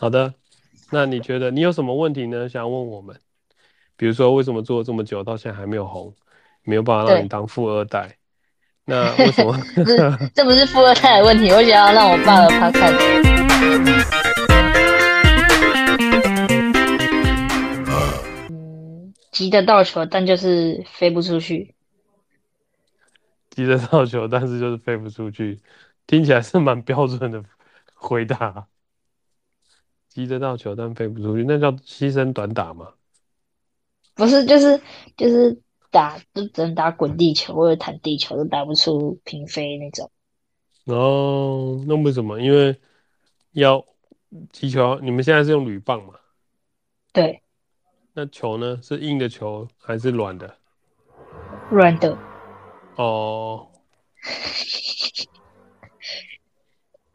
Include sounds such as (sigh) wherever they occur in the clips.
好的，那你觉得你有什么问题呢？想要问我们？比如说为什么做了这么久到现在还没有红，没有办法让你当富二代？那为什么？(laughs) 不是，这不是富二代的问题，我想要让我爸的 podcast。嗯，急得到球，但就是飞不出去。急得到球，但是就是飞不出去，听起来是蛮标准的回答。击得到球，但飞不出去，那叫牺牲短打吗？不是，就是就是打，就只能打滚地球或者弹地球，都打不出平飞那种。哦，那为什么？因为要击球，你们现在是用铝棒嘛？对。那球呢？是硬的球还是软的？软的。哦。(laughs)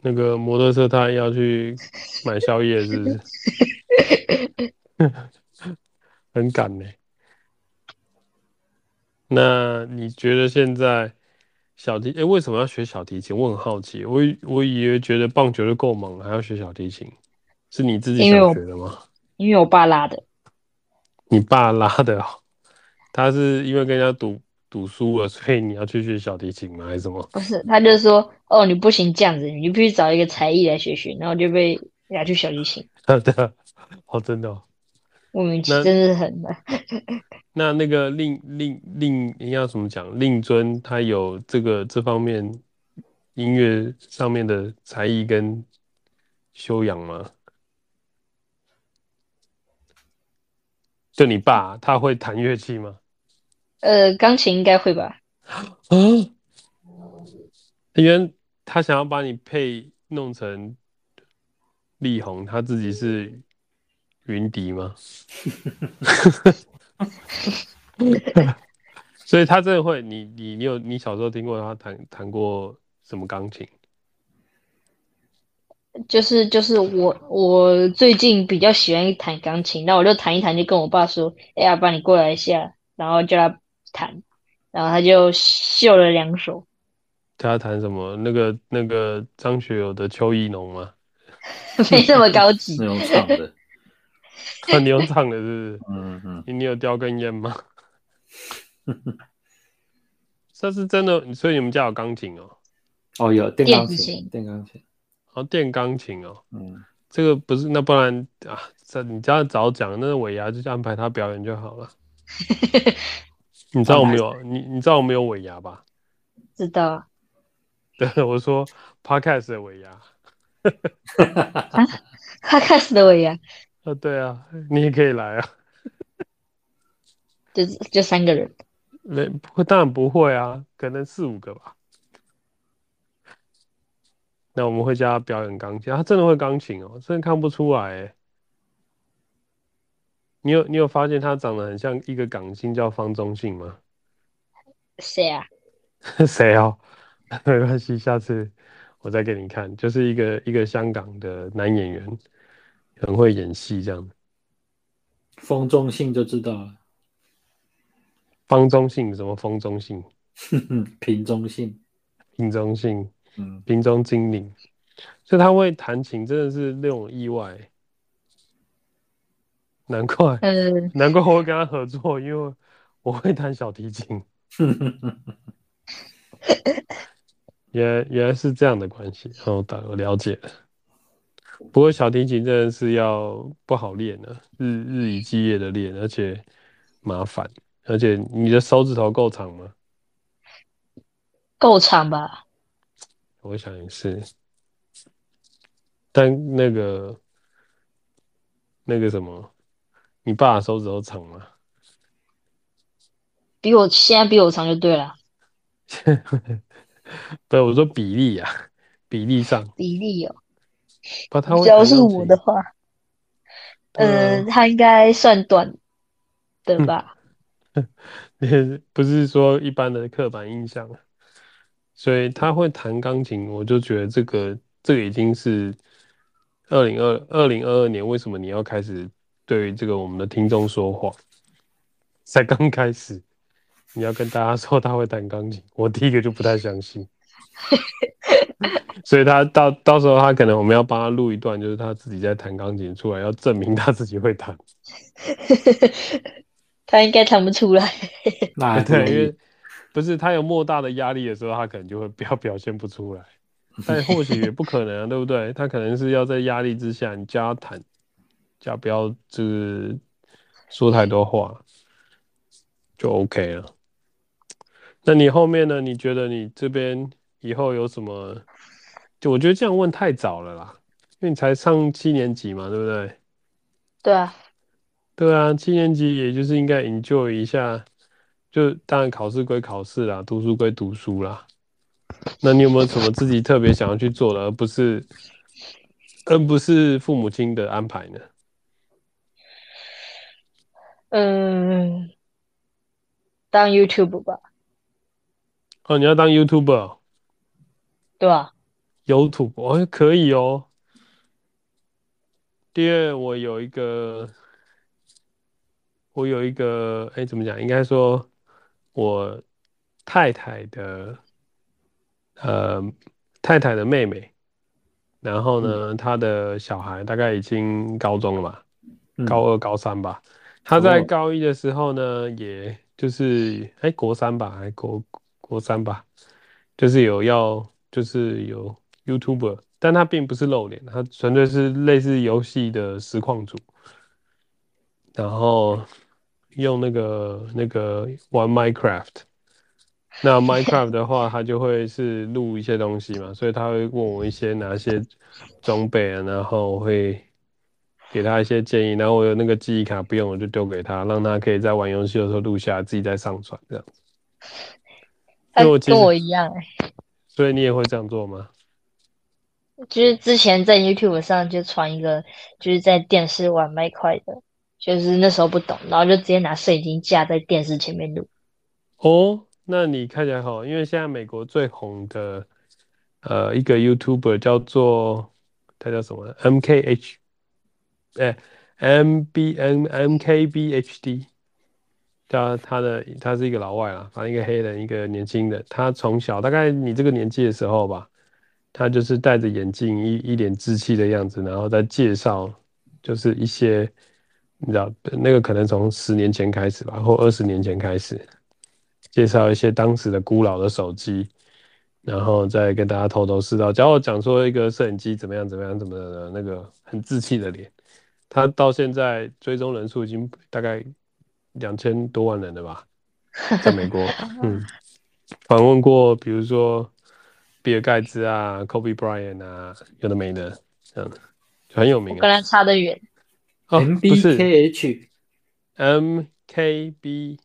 那个摩托车他要去买宵夜，是不是？(laughs) 很赶呢。那你觉得现在小提，哎、欸，为什么要学小提琴？我很好奇。我我以为觉得棒球就够猛了，还要学小提琴，是你自己想学的吗？因为，因为我爸拉的。你爸拉的？哦他是因为跟人家赌？读书了，(laughs) 所以你要去学小提琴吗？还是什么？不是，他就说：“哦，你不行这样子，你必须找一个才艺来学学。”然后就被拿去小提琴。(laughs) 好的，好真的哦。莫名其妙，真是很难。(laughs) 那那个令令令，你要怎么讲？令尊他有这个这方面音乐上面的才艺跟修养吗？就你爸，他会弹乐器吗？呃，钢琴应该会吧？嗯，因为他想要把你配弄成力宏，他自己是云迪吗？(laughs) 所以他真的会，你你你有你小时候听过他弹弹过什么钢琴？就是就是我我最近比较喜欢弹钢琴，那我就弹一弹，就跟我爸说：“哎呀，爸，你过来一下。”然后叫他。弹，然后他就秀了两首。他弹什么？那个那个张学友的《秋意浓》吗？(laughs) 没这么高级。(laughs) 你用唱的。啊，你用唱的是不是？嗯嗯。你有叼根烟吗？(laughs) 这是真的，所以你们家有钢琴哦？哦，有电钢琴，电钢琴。哦，电钢琴哦。嗯。这个不是，那不然啊，这你家早讲，那个尾牙就安排他表演就好了。你知道我们有你你知道我们有尾牙吧？知道啊。(laughs) 对，我说 Podcast 的尾牙。Podcast 的尾牙。(laughs) 啊，对啊，你也可以来啊。就就三个人。(laughs) 没，当然不会啊，可能四五个吧。那我们会叫他表演钢琴，他真的会钢琴哦，真的看不出来欸。你有你有发现他长得很像一个港星叫方中信吗？谁啊？(laughs) 谁哦？(laughs) 没关系，下次我再给你看，就是一个一个香港的男演员，很会演戏这样。方中信就知道了。方中信什么？方中信？(laughs) 瓶中信。瓶中信。嗯。瓶中精灵。所以他会弹琴，真的是那种意外。难怪，嗯，难怪我会跟他合作，因为我会弹小提琴。(laughs) 原来原来是这样的关系，然后我了解了。不过小提琴真的是要不好练的，日日以继夜的练，而且麻烦。而且你的手指头够长吗？够长吧。我想也是。但那个那个什么。你爸的手指头长吗？比我现在比我长就对了。(laughs) 不是我说比例啊，比例上。比例哦。把，他会。只要是我的话，呃，他应该算短的吧？(laughs) 不是说一般的刻板印象。所以他会弹钢琴，我就觉得这个这个已经是二零二二零二二年，为什么你要开始？对于这个我们的听众说谎，才刚开始，你要跟大家说他会弹钢琴，我第一个就不太相信。所以他到到时候他可能我们要帮他录一段，就是他自己在弹钢琴出来，要证明他自己会弹。(laughs) 他应该弹不出来。那 (laughs) 对，因为不是他有莫大的压力的时候，他可能就会 (laughs) 表表现不出来。但或许也不可能啊，对不对？他可能是要在压力之下，你教他弹，叫不要就是说太多话，就 OK 了。那你后面呢？你觉得你这边以后有什么？就我觉得这样问太早了啦，因为你才上七年级嘛，对不对？对啊，对啊，七年级也就是应该 enjoy 一下，就当然考试归考试啦，读书归读书啦。那你有没有什么自己特别想要去做的，而不是，而不是父母亲的安排呢？嗯，当 YouTube 吧。哦，你要当 YouTuber？对啊。YouTube 哦，可以哦。第二，我有一个，我有一个，哎，怎么讲？应该说，我太太的。呃，太太的妹妹，然后呢，嗯、她的小孩大概已经高中了嘛，嗯、高二、高三吧。她在高一的时候呢，哦、也就是哎，国三吧，还国国三吧，就是有要，就是有 YouTuber，但他并不是露脸，他纯粹是类似游戏的实况组，然后用那个那个玩 Minecraft。那 (laughs) Minecraft 的话，他就会是录一些东西嘛，所以他会问我一些哪些装备啊，然后会给他一些建议，然后我有那个记忆卡不用，我就丢给他，让他可以在玩游戏的时候录下来，自己再上传这样跟我一样哎，所以你也会这样做吗？就是之前在 YouTube 上就传一个，就是在电视玩 Minecraft 的，就是那时候不懂，然后就直接拿摄影机架在电视前面录。哦。那你看起来好，因为现在美国最红的呃一个 YouTuber 叫做他叫什么？MKH，哎，MBN MKBHD，他他的他是一个老外啦，反正一个黑人，一个年轻人。他从小大概你这个年纪的时候吧，他就是戴着眼镜，一一脸稚气的样子，然后在介绍就是一些你知道那个可能从十年前开始吧，或二十年前开始。介绍一些当时的古老的手机，然后再跟大家头头是道，假如我讲说一个摄影机怎么样怎么样怎么的那个很稚气的脸，他到现在追踪人数已经大概两千多万人了吧，在美国，(laughs) 嗯，访问过比如说比尔盖茨啊、Kobe Bryant 啊，有的没的，这样的就很有名。跟他差得远。哦，不是 MBKH，MKB。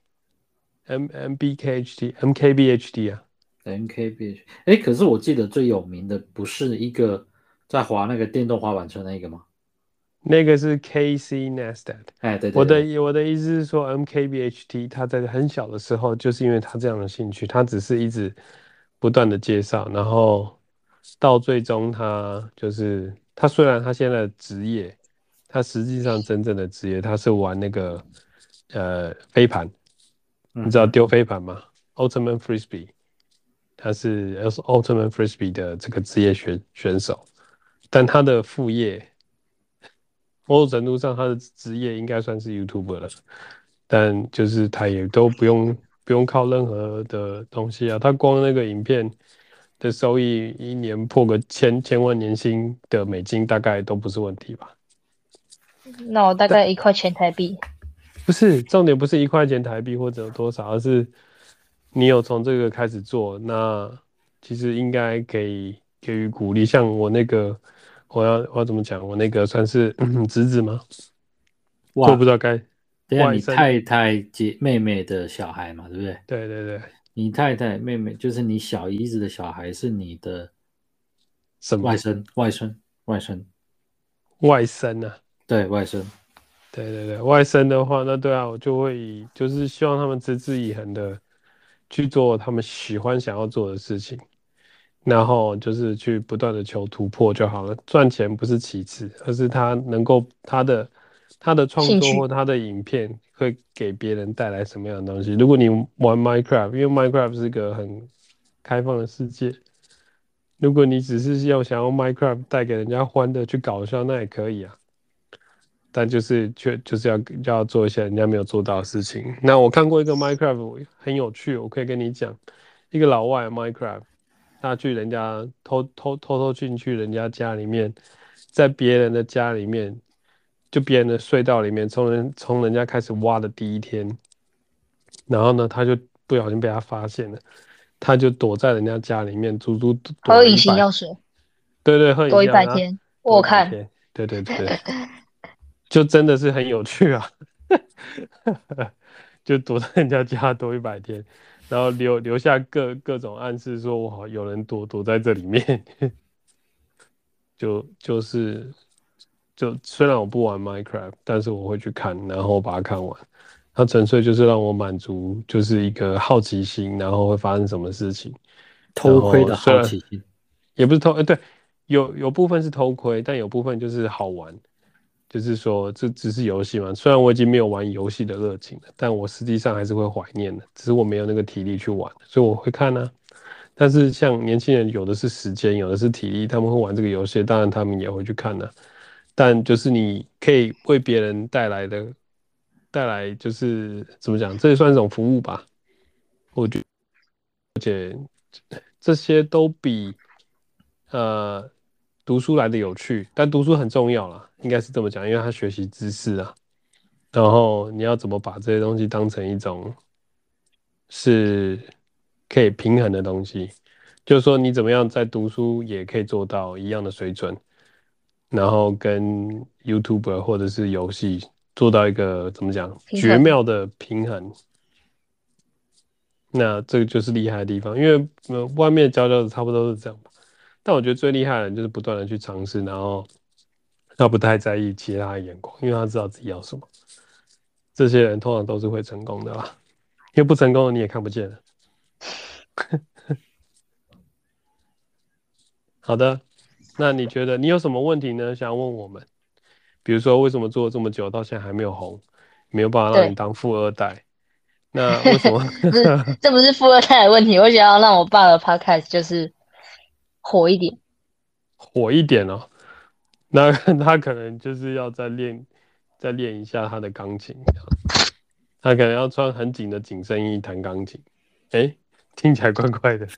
M M B K H D M K B H D 啊，M K B H，哎，可是我记得最有名的不是一个在滑那个电动滑板车那个吗？那个是 Casey Neistat。哎，对，对，对，我的我的意思是说，M.K.B.H.T. 他在很小的时候，就是因为他这样的兴趣，他只是一直不断的介绍，然后到最终他就是他虽然他现在的职业，他实际上真正的职业他是玩那个呃飞盘。你知道丢飞盘吗？Ultimate Frisbee，他是 Ultimate Frisbee 的这个职业选选手，但他的副业，某种程度上他的职业应该算是 YouTuber 了，但就是他也都不用不用靠任何的东西啊，他光那个影片的收益一年破个千千万年薪的美金，大概都不是问题吧？那我大概一块钱台币。不是重点，不是一块钱台币或者有多少，而是你有从这个开始做，那其实应该给给予鼓励。像我那个，我要我要怎么讲？我那个算是侄子吗？哇，我不知道该。等下，你太太姐妹妹的小孩嘛，对不对？对对对，你太太妹妹就是你小姨子的小孩，是你的什么外甥？外孙？外孙？外甥啊？对，外甥。对对对，外甥的话，那对啊，我就会就是希望他们持之以恒的去做他们喜欢想要做的事情，然后就是去不断的求突破就好了。赚钱不是其次，而是他能够他的他的创作或他的影片会给别人带来什么样的东西。如果你玩 Minecraft，因为 Minecraft 是一个很开放的世界，如果你只是要想要 Minecraft 带给人家欢乐去搞笑，那也可以啊。但就是却就是要就要做一些人家没有做到的事情。那我看过一个 Minecraft 很有趣，我可以跟你讲，一个老外 Minecraft，他去人家偷偷偷偷进去人家家里面，在别人的家里面，就别人的隧道里面，从人从人家开始挖的第一天，然后呢，他就不小心被他发现了。他就躲在人家家里面，足足喝隐形药水。对对，喝躲一百天，我看。对对对，(laughs) 就真的是很有趣啊！(laughs) 就躲在人家家躲一百天，然后留留下各各种暗示，说我好有人躲躲在这里面。就就是就虽然我不玩 Minecraft，但是我会去看，然后把它看完。它纯粹就是让我满足，就是一个好奇心，然后会发生什么事情，偷窥的好奇心，也不是偷，呃，对，有有部分是偷窥，但有部分就是好玩，就是说这只是游戏嘛。虽然我已经没有玩游戏的热情了，但我实际上还是会怀念的，只是我没有那个体力去玩，所以我会看呢、但是像年轻人有的是时间，有的是体力，他们会玩这个游戏，当然他们也会去看呢、但就是你可以为别人带来的。带来就是怎么讲，这也算一种服务吧。我觉得，而且这些都比呃读书来的有趣。但读书很重要啦，应该是这么讲，因为他学习知识啊。然后你要怎么把这些东西当成一种是可以平衡的东西，就是说你怎么样在读书也可以做到一样的水准，然后跟 YouTuber 或者是游戏。做到一个怎么讲绝妙的平衡，那这个就是厉害的地方。因为呃，外面教教的差不多是这样，但我觉得最厉害的人就是不断的去尝试，然后他不太在意其他的眼光，因为他知道自己要什么。这些人通常都是会成功的啦，因为不成功的你也看不见。好的，那你觉得你有什么问题呢？想要问我们？比如说，为什么做了这么久，到现在还没有红，没有办法让你当富二代？那 (laughs) 为什么？这这不是富二代的问题，我想要让我爸的 podcast 就是火一点，火一点哦。(laughs) 那 (laughs) 他可能就是要再练，再练一下他的钢琴，他可能要穿很紧的紧身衣弹钢琴。哎，听起来怪怪的。(laughs)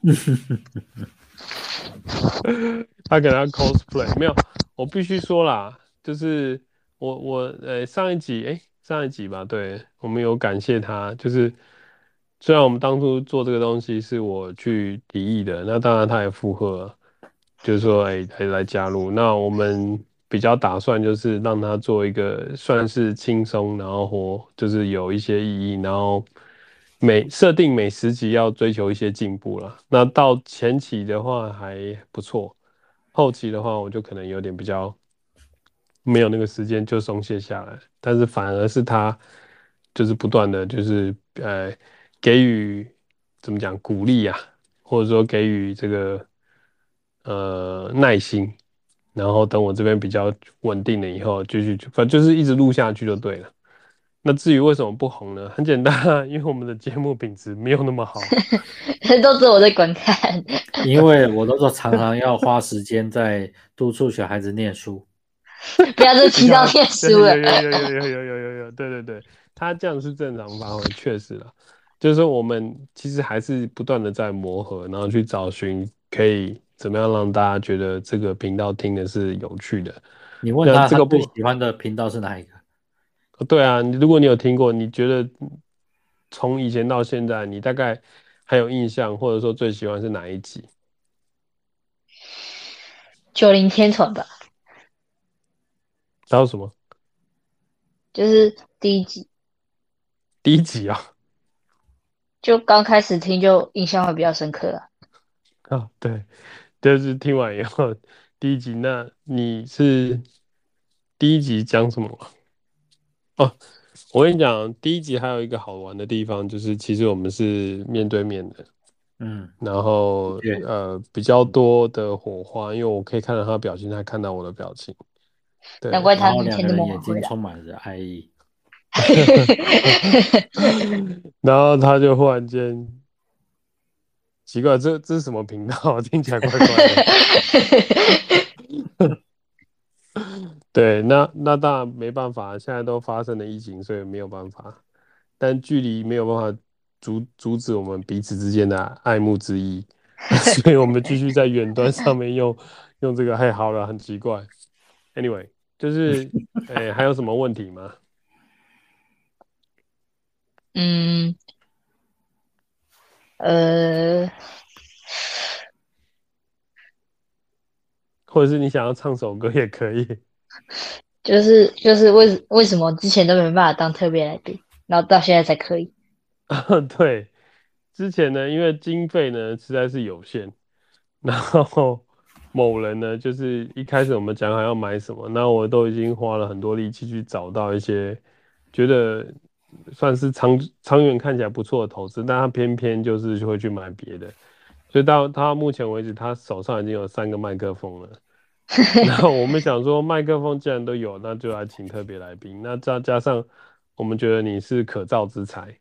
他可能要 cosplay，没有，我必须说啦。就是我我呃上一集诶上一集吧，对，我们有感谢他。就是虽然我们当初做这个东西是我去提议的，那当然他也附和，就是说哎来来加入。那我们比较打算就是让他做一个算是轻松，然后或就是有一些意义，然后每设定每十集要追求一些进步了。那到前期的话还不错，后期的话我就可能有点比较。没有那个时间就松懈下来，但是反而是他就是不断的就是呃给予怎么讲鼓励啊，或者说给予这个呃耐心，然后等我这边比较稳定了以后，继续反正就是一直录下去就对了。那至于为什么不红呢？很简单，因为我们的节目品质没有那么好，都是我在观看，因为我都说常常要花时间在督促小孩子念书。不要再提到念书了。有有有有有有有有有，对对对，他这样是正常发挥，确实了。就是说，我们其实还是不断的在磨合，然后去找寻可以怎么样让大家觉得这个频道听的是有趣的。你问他这个不喜欢的频道是哪一个？对啊，如果你有听过，你觉得从以前到现在，你大概还有印象，或者说最喜欢是哪一集？九零天传吧。还有什么？就是第一集，第一集啊，就刚开始听就印象会比较深刻啊。啊，对，就是听完以后第一集，那你是第一集讲什么？哦，我跟你讲，第一集还有一个好玩的地方，就是其实我们是面对面的，嗯，然后呃比较多的火花，因为我可以看到他的表情，他看到我的表情。对，难怪他两个人眼睛充满着爱意。(laughs) 然后他就忽然间奇怪，这这是什么频道？(laughs) 听起来怪怪的。(laughs) 对，那那当然没办法，现在都发生了疫情，所以没有办法。但距离没有办法阻阻止我们彼此之间的爱慕之意，所以我们继续在远端上面用用这个。嘿，好了，很奇怪。Anyway，就是，哎、还有什么问题吗？嗯，呃。或者是你想要唱首歌也可以，就是就是为为什么之前都没办法当特别来宾，然后到现在才可以？(laughs) 对，之前呢，因为经费呢实在是有限，然后某人呢就是一开始我们讲好要买什么，那我都已经花了很多力气去找到一些觉得算是长长远看起来不错的投资，但他偏偏就是会去买别的。所以到他目前为止，他手上已经有三个麦克风了。(laughs) 然后我们想说，麦克风既然都有，那就来请特别来宾。那再加上我们觉得你是可造之才，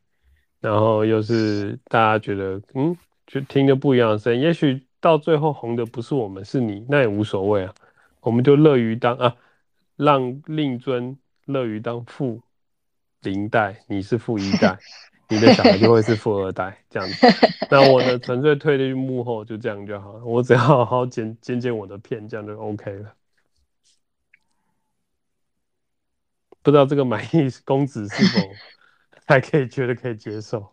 然后又是大家觉得嗯，就听着不一样的声音。也许到最后红的不是我们，是你，那也无所谓啊。我们就乐于当啊，让令尊乐于当富零代，你是富一代。你的小孩就会是富二代这样子，那我呢，纯粹退居幕后，就这样就好了。我只要好好剪剪剪我的片，这样就 OK 了。不知道这个满意公子是否 (laughs) 还可以觉得可以接受？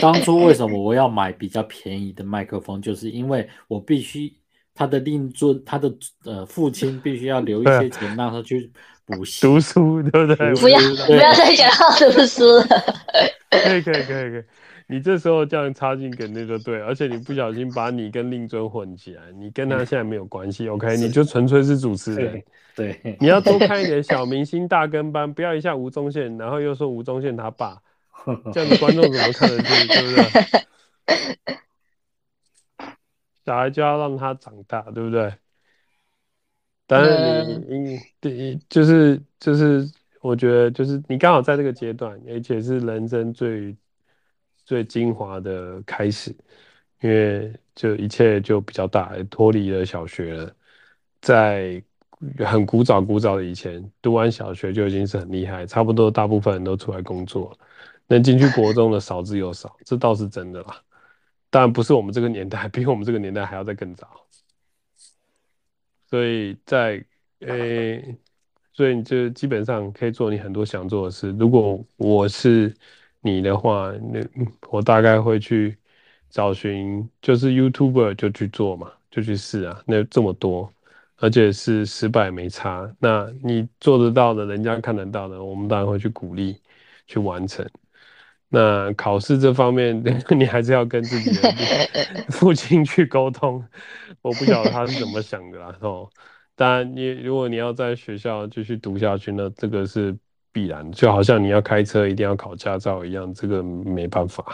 当初为什么我要买比较便宜的麦克风？就是因为我必须他的令尊，他的呃父亲必须要留一些钱让他去。读书对不对？不要不要再讲到读书了。可以可以可以可以，你这时候这样插进梗那就对，而且你不小心把你跟令尊混起来，你跟他现在没有关系，OK？(laughs) 你就纯粹是主持人。对，对你要多看一点小明星大跟班，不要一下吴宗宪，然后又说吴宗宪他爸，这样子观众怎么看得进，对不对？(laughs) 小孩就要让他长大，对不对？但是你你对，就是就是，我觉得就是你刚好在这个阶段，而且是人生最最精华的开始，因为就一切就比较大，脱离了小学了，在很古早古早的以前，读完小学就已经是很厉害，差不多大部分人都出来工作，能进去国中的少之又少，这倒是真的啦。当然不是我们这个年代，(laughs) 比我们这个年代还要再更早。所以在诶、所以你就基本上可以做你很多想做的事。如果我是你的话，那我大概会去找寻，就是 YouTuber 就去做嘛，就去试啊。那这么多，而且是失败没差。那你做得到的，人家看得到的，我们当然会去鼓励去完成。那考试这方面，(laughs) 你还是要跟自己的 (laughs) 父亲去沟通。我不晓得他是怎么想的啦。哦，当然，你如果你要在学校继续读下去，那这个是必然，就好像你要开车一定要考驾照一样，这个没办法。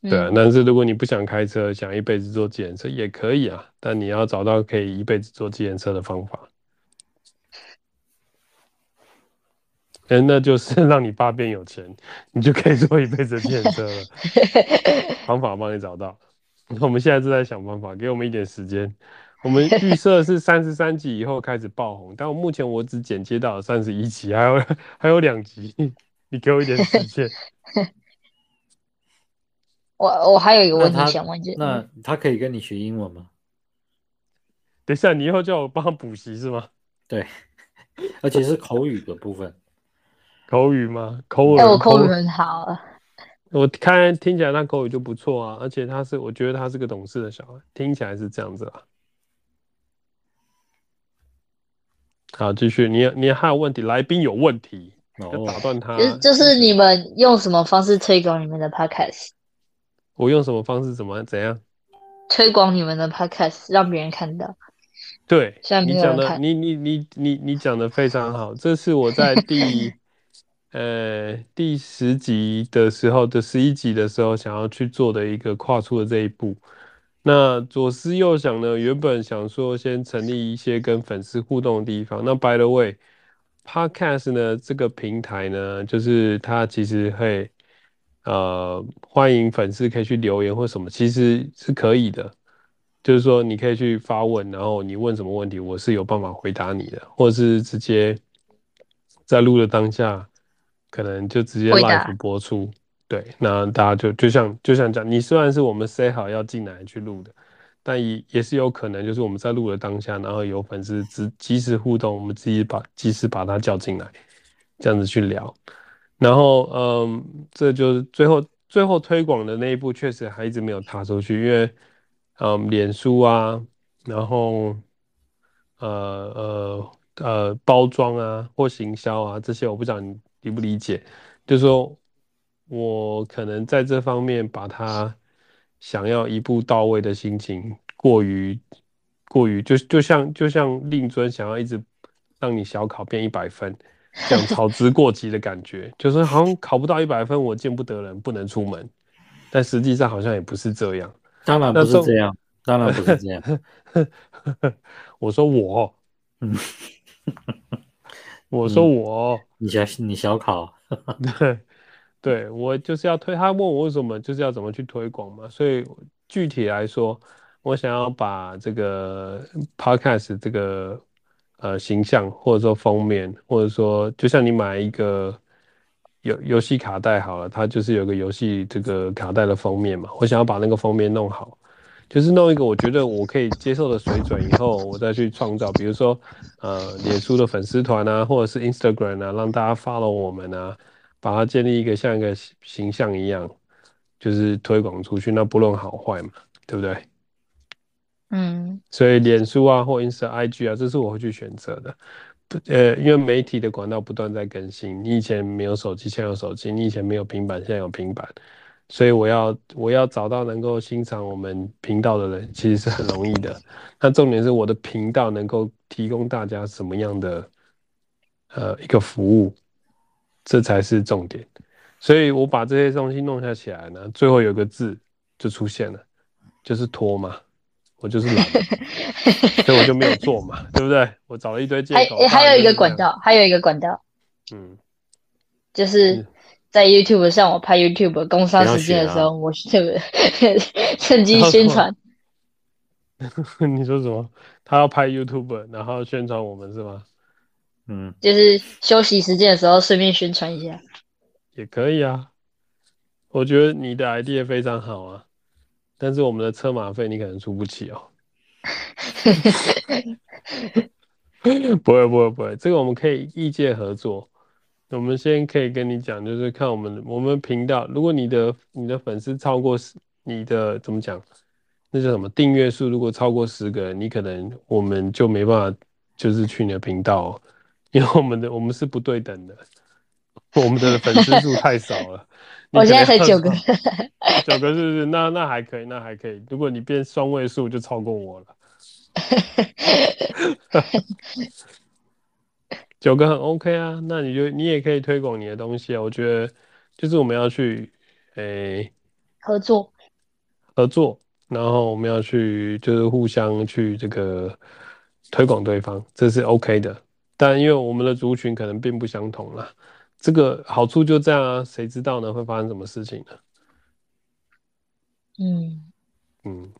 对啊，但是如果你不想开车，想一辈子坐计程车也可以啊，但你要找到可以一辈子坐计程车的方法。欸、那就是 (laughs) 让你爸变有钱，你就可以做一辈子的电车了。(laughs) 方法帮你找到，我们现在正在想办法，给我们一点时间。我们预设是三十三集以后开始爆红，但我目前我只剪接到了三十一集，还有还有两集，你给我一点时间。(laughs) 我我还有一个问题想问，那他可以跟你学英文吗？等一下，你以后叫我帮他补习是吗？对，而且是口语的部分。口语吗？口语，我口语很好啊。我看听起来他口语就不错啊，而且他是，我觉得他是个懂事的小孩，听起来是这样子啊。好，继续，你你还有问题？来宾有问题，要打断他。就是就是你们用什么方式推广你们的 podcast？我用什么方式？怎么怎样？推广你们的 podcast，让别人看到。对，你讲的，你你你你你讲的非常好，这是我在第。呃，第十集的时候的十一集的时候，想要去做的一个跨出的这一步。那左思右想呢，原本想说先成立一些跟粉丝互动的地方。那 by the way，Podcast 呢这个平台呢，就是它其实会呃，欢迎粉丝可以去留言或什么，其实是可以的。就是说，你可以去发问，然后你问什么问题，我是有办法回答你的，或者是直接在录的当下，可能就直接 live 播出。对，那大家就就像就像讲，你虽然是我们 say 好要进来去录的，但也也是有可能，就是我们在录的当下，然后有粉丝及即时互动，我们自己把及时把他叫进来，这样子去聊。然后，嗯，这就是最后最后推广的那一步，确实还一直没有踏出去，因为。嗯，脸书啊，然后呃呃呃，包装啊或行销啊这些，我不知道你理不理解。就是说我可能在这方面把他想要一步到位的心情过于过于，就就像就像令尊想要一直让你小考变一百分，这样 (laughs) 操之过急的感觉，就是好像考不到一百分，我见不得人，不能出门。但实际上好像也不是这样。当然不是这样，当然不是这样。(laughs) 我说我，嗯，我说我，嗯、你小你小考，(laughs) 对，对我就是要推。他问我为什么就是要怎么去推广嘛？所以具体来说，我想要把这个 podcast 这个呃形象，或者说封面，或者说就像你买一个。游游戏卡带好了，它就是有个游戏这个卡带的封面嘛。我想要把那个封面弄好，就是弄一个我觉得我可以接受的水准，以后我再去创造，比如说呃，脸书的粉丝团啊，或者是 Instagram 啊，让大家 follow 我们啊，把它建立一个像一个形象一样，就是推广出去，那不论好坏嘛，对不对？嗯，所以脸书啊或 Insta IG 啊，这是我会去选择的。呃，因为媒体的管道不断在更新，你以前没有手机，现在有手机；你以前没有平板，现在有平板，所以我要我要找到能够欣赏我们频道的人，其实是很容易的。(laughs) 那重点是我的频道能够提供大家什么样的呃一个服务，这才是重点。所以我把这些东西弄下起来呢，最后有个字就出现了，就是拖嘛。我就是懒，(laughs) 所以我就没有做嘛，对不对？我找了一堆借口。还还有一个管道，还有一个管道，嗯，就是在 YouTube 上，我拍 YouTube 工商时间的时候，啊、我是这个趁机宣传。(laughs) 你说什么？他要拍 YouTube，然后宣传我们是吗？嗯，就是休息时间的时候顺便宣传一下，也可以啊。我觉得你的 idea 非常好啊。但是我们的车马费你可能出不起哦。(laughs) 不会不会不会，这个我们可以异界合作。我们先可以跟你讲，就是看我们我们频道，如果你的你的粉丝超过十，你的怎么讲？那叫什么订阅数？如果超过十个人，你可能我们就没办法，就是去你的频道哦，因为我们的我们是不对等的，我们的粉丝数太少了。(laughs) 我现在才九个，九个是不是？那那还可以，那还可以。如果你变双位数，就超过我了。(laughs) 九个很 OK 啊，那你就你也可以推广你的东西啊。我觉得就是我们要去诶、欸、合作，合作，然后我们要去就是互相去这个推广对方，这是 OK 的。但因为我们的族群可能并不相同啦。这个好处就这样啊，谁知道呢？会发生什么事情呢？嗯嗯，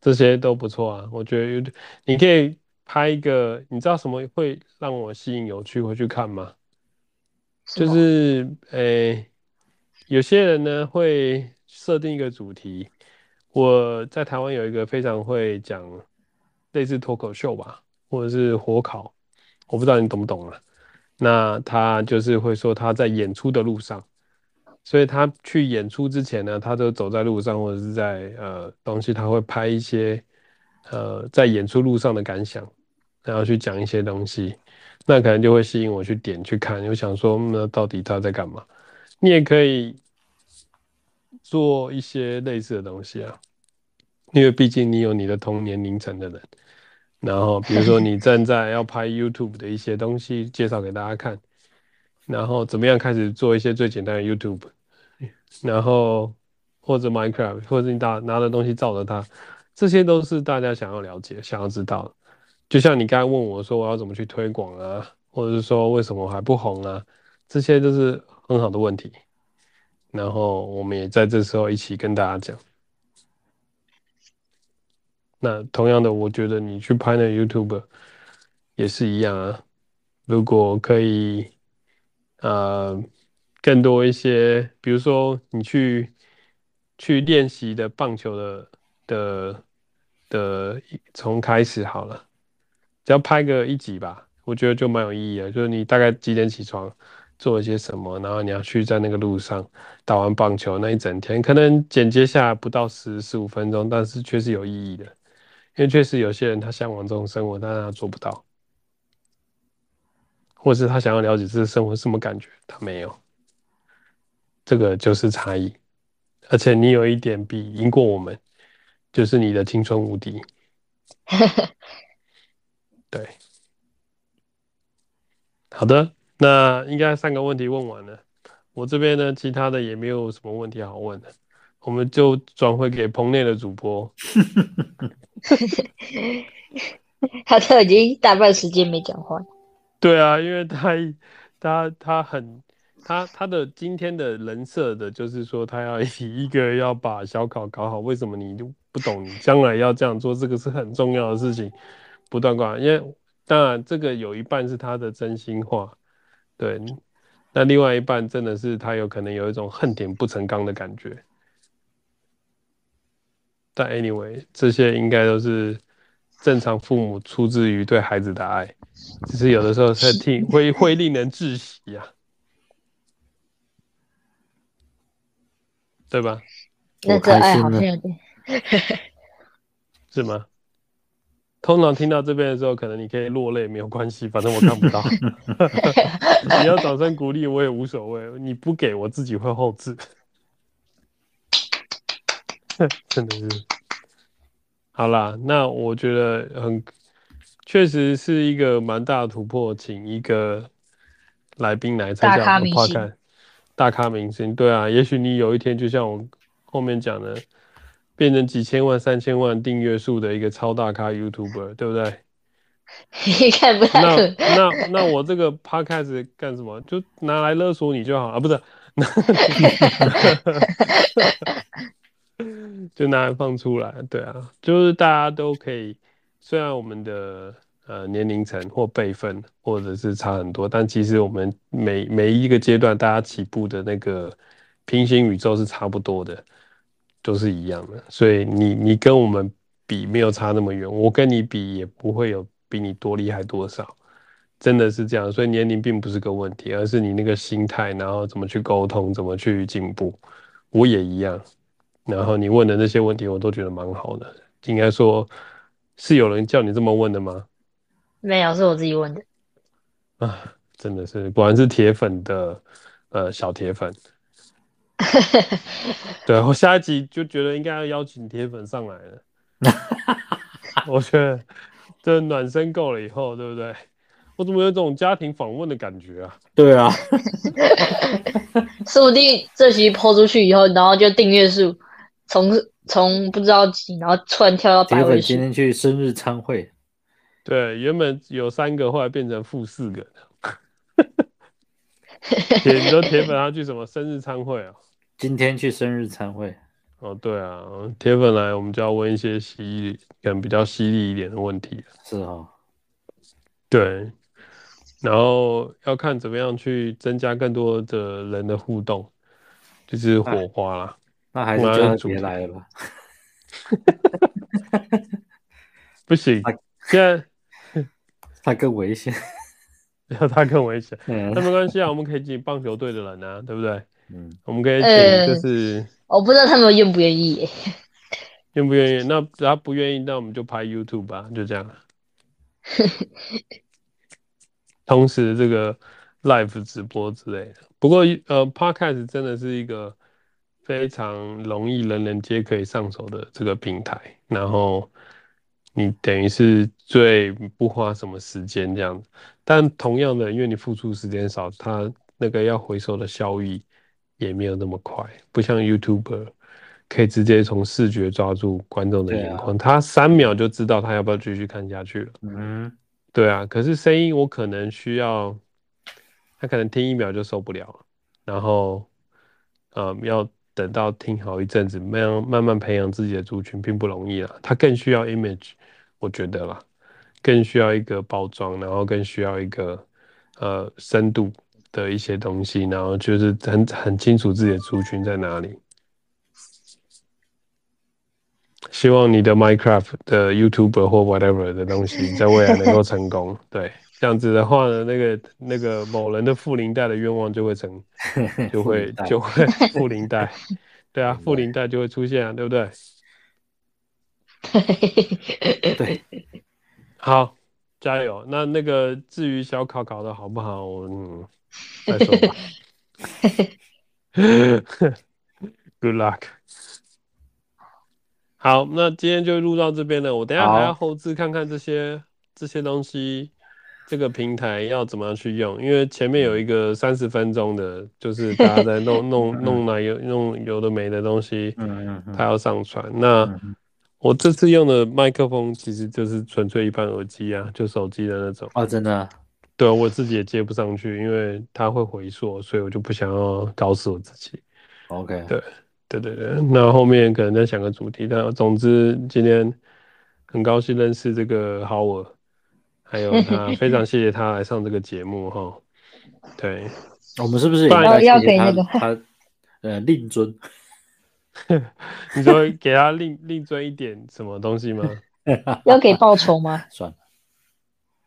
这些都不错啊。我觉得有，你可以拍一个，你知道什么会让我吸引有趣会去看吗？就是诶，有些人呢会设定一个主题。我在台湾有一个非常会讲类似脱口秀吧，或者是火烤，我不知道你懂不懂啊？那他就是会说他在演出的路上，所以他去演出之前呢，他都走在路上或者是在呃东西，他会拍一些呃在演出路上的感想，然后去讲一些东西，那可能就会吸引我去点去看，我想说那到底他在干嘛？你也可以做一些类似的东西啊，因为毕竟你有你的同年龄层的人。然后，比如说你正在要拍 YouTube 的一些东西，介绍给大家看。然后怎么样开始做一些最简单的 YouTube，然后或者 Minecraft，或者你拿拿的东西照着它，这些都是大家想要了解、想要知道的。就像你刚才问我说我要怎么去推广啊，或者是说为什么还不红啊，这些都是很好的问题。然后我们也在这时候一起跟大家讲。那同样的，我觉得你去拍那 YouTube 也是一样啊。如果可以，呃，更多一些，比如说你去去练习的棒球的的的从开始好了，只要拍个一集吧，我觉得就蛮有意义的。就是你大概几点起床，做一些什么，然后你要去在那个路上打完棒球那一整天，可能剪接下来不到十十五分钟，但是却是有意义的。因为确实有些人他向往这种生活，但是他做不到，或是他想要了解这个生活什么感觉，他没有，这个就是差异。而且你有一点比赢过我们，就是你的青春无敌。(laughs) 对，好的，那应该三个问题问完了，我这边呢，其他的也没有什么问题好问的，我们就转回给棚内的主播。(laughs) 他都已经大半时间没讲话。对啊，因为他他他很他他的今天的人设的就是说，他要以一个要把小考搞好。为什么你就不懂？你将来要这样做，这个是很重要的事情。不断挂，因为当然这个有一半是他的真心话，对。那另外一半真的是他有可能有一种恨铁不成钢的感觉。但 anyway，这些应该都是正常父母出自于对孩子的爱，只是有的时候会听会会令人窒息呀，对吧？那这爱好像有点，(laughs) 是吗？通常听到这边的时候，可能你可以落泪，没有关系，反正我看不到。(laughs) 你要掌声鼓励，我也无所谓。你不给我自己会后置。(laughs) 真的是，好啦，那我觉得很确实是一个蛮大的突破，请一个来宾来参加我们 Podcast，大咖明星，对啊，也许你有一天就像我后面讲的，变成几千万、三千万订阅数的一个超大咖 YouTuber，对不对？你 (laughs) 看不。那那那我这个 Podcast 干什么？就拿来勒索你就好啊？不是。(laughs) 就拿来放出来，对啊，就是大家都可以，虽然我们的呃年龄层或辈分或者是差很多，但其实我们每每一个阶段大家起步的那个平行宇宙是差不多的，都是一样的。所以你你跟我们比没有差那么远，我跟你比也不会有比你多厉害多少，真的是这样。所以年龄并不是个问题，而是你那个心态，然后怎么去沟通，怎么去进步。我也一样。然后你问的那些问题，我都觉得蛮好的。应该说，是有人叫你这么问的吗？没有，是我自己问的。啊，真的是，果然是铁粉的，呃，小铁粉。(laughs) 对，我下一集就觉得应该要邀请铁粉上来了。(laughs) 我觉得这暖身够了以后，对不对？我怎么有这种家庭访问的感觉啊？对啊，(laughs) 说不定这集抛出去以后，然后就订阅数。从从不知道几，然后突然跳到百位数。今天去生日餐会，对，原本有三个，后来变成负四个。(laughs) 铁，你说铁粉他去什么生日餐会啊？今天去生日餐会。哦，对啊，铁粉来，我们就要问一些犀，可能比较犀利一点的问题。是哦。对，然后要看怎么样去增加更多的人的互动，就是火花啦。那还是别来了吧。(laughs) 不行，现在他更危险，要他更危险。嗯，那没关系啊，我们可以请棒球队的人啊，对不对？嗯，我们可以请，就是、欸、我不知道他们愿不愿意，愿不愿意？那只要不愿意，那我们就拍 YouTube 吧，就这样。(laughs) 同时，这个 Live 直播之类的。不过，呃，Podcast 真的是一个。非常容易，人人皆可以上手的这个平台，然后你等于是最不花什么时间这样，但同样的，因为你付出时间少，它那个要回收的效益也没有那么快，不像 YouTuber 可以直接从视觉抓住观众的眼光，他三秒就知道他要不要继续看下去了。嗯，对啊，可是声音我可能需要，他可能听一秒就受不了，然后。呃，要等到听好一阵子，慢慢慢慢培养自己的族群，并不容易啊。他更需要 image，我觉得啦，更需要一个包装，然后更需要一个呃深度的一些东西，然后就是很很清楚自己的族群在哪里。希望你的 Minecraft 的 YouTuber 或 whatever 的东西 (laughs) 在未来能够成功。对，这样子的话呢，那个那个某人的副领带的愿望就会成，(laughs) 就会就会副领带。对啊，副领带就会出现啊，对不对？(laughs) 对，好，加油。那那个至于小考考的好不好，嗯，再说吧。(laughs) Good luck。好，那今天就录到这边了。我等下还要后置看看这些这些东西，这个平台要怎么样去用。因为前面有一个三十分钟的，就是大家在弄弄弄那有弄有的没的东西，他要上传。那我这次用的麦克风其实就是纯粹一般耳机啊，就手机的那种。啊，真的？对，我自己也接不上去，因为它会回溯，所以我就不想要搞死我自己。OK，对。对对对，那后面可能再想个主题，但总之今天很高兴认识这个 Howard，还有他非常 (laughs) 谢谢他来上这个节目哈。对，我们是不是也要要给那个他呃令尊？(laughs) 你说给他令令尊一点什么东西吗？(laughs) 要给报酬吗？(laughs) 算了，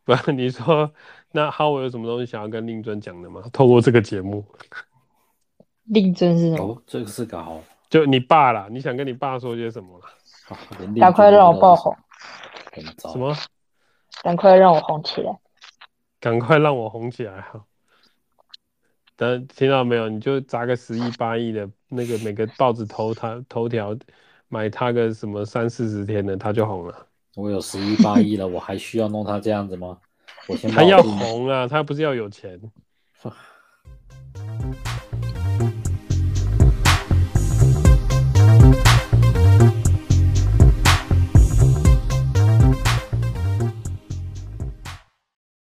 不，你说那 Howard 有什么东西想要跟令尊讲的吗？透过这个节目。令尊是什么？哦，这个是个好，就你爸啦，你想跟你爸说些什么？赶快让我爆红！什么？赶快让我红起来！赶快让我红起来！哈，等听到没有？你就砸个十亿八亿的那个每个报纸头他头条，买他个什么三四十天的，他就红了。我有十一八亿了，我还需要弄他这样子吗？我先他要红啊，他不是要有钱。(laughs)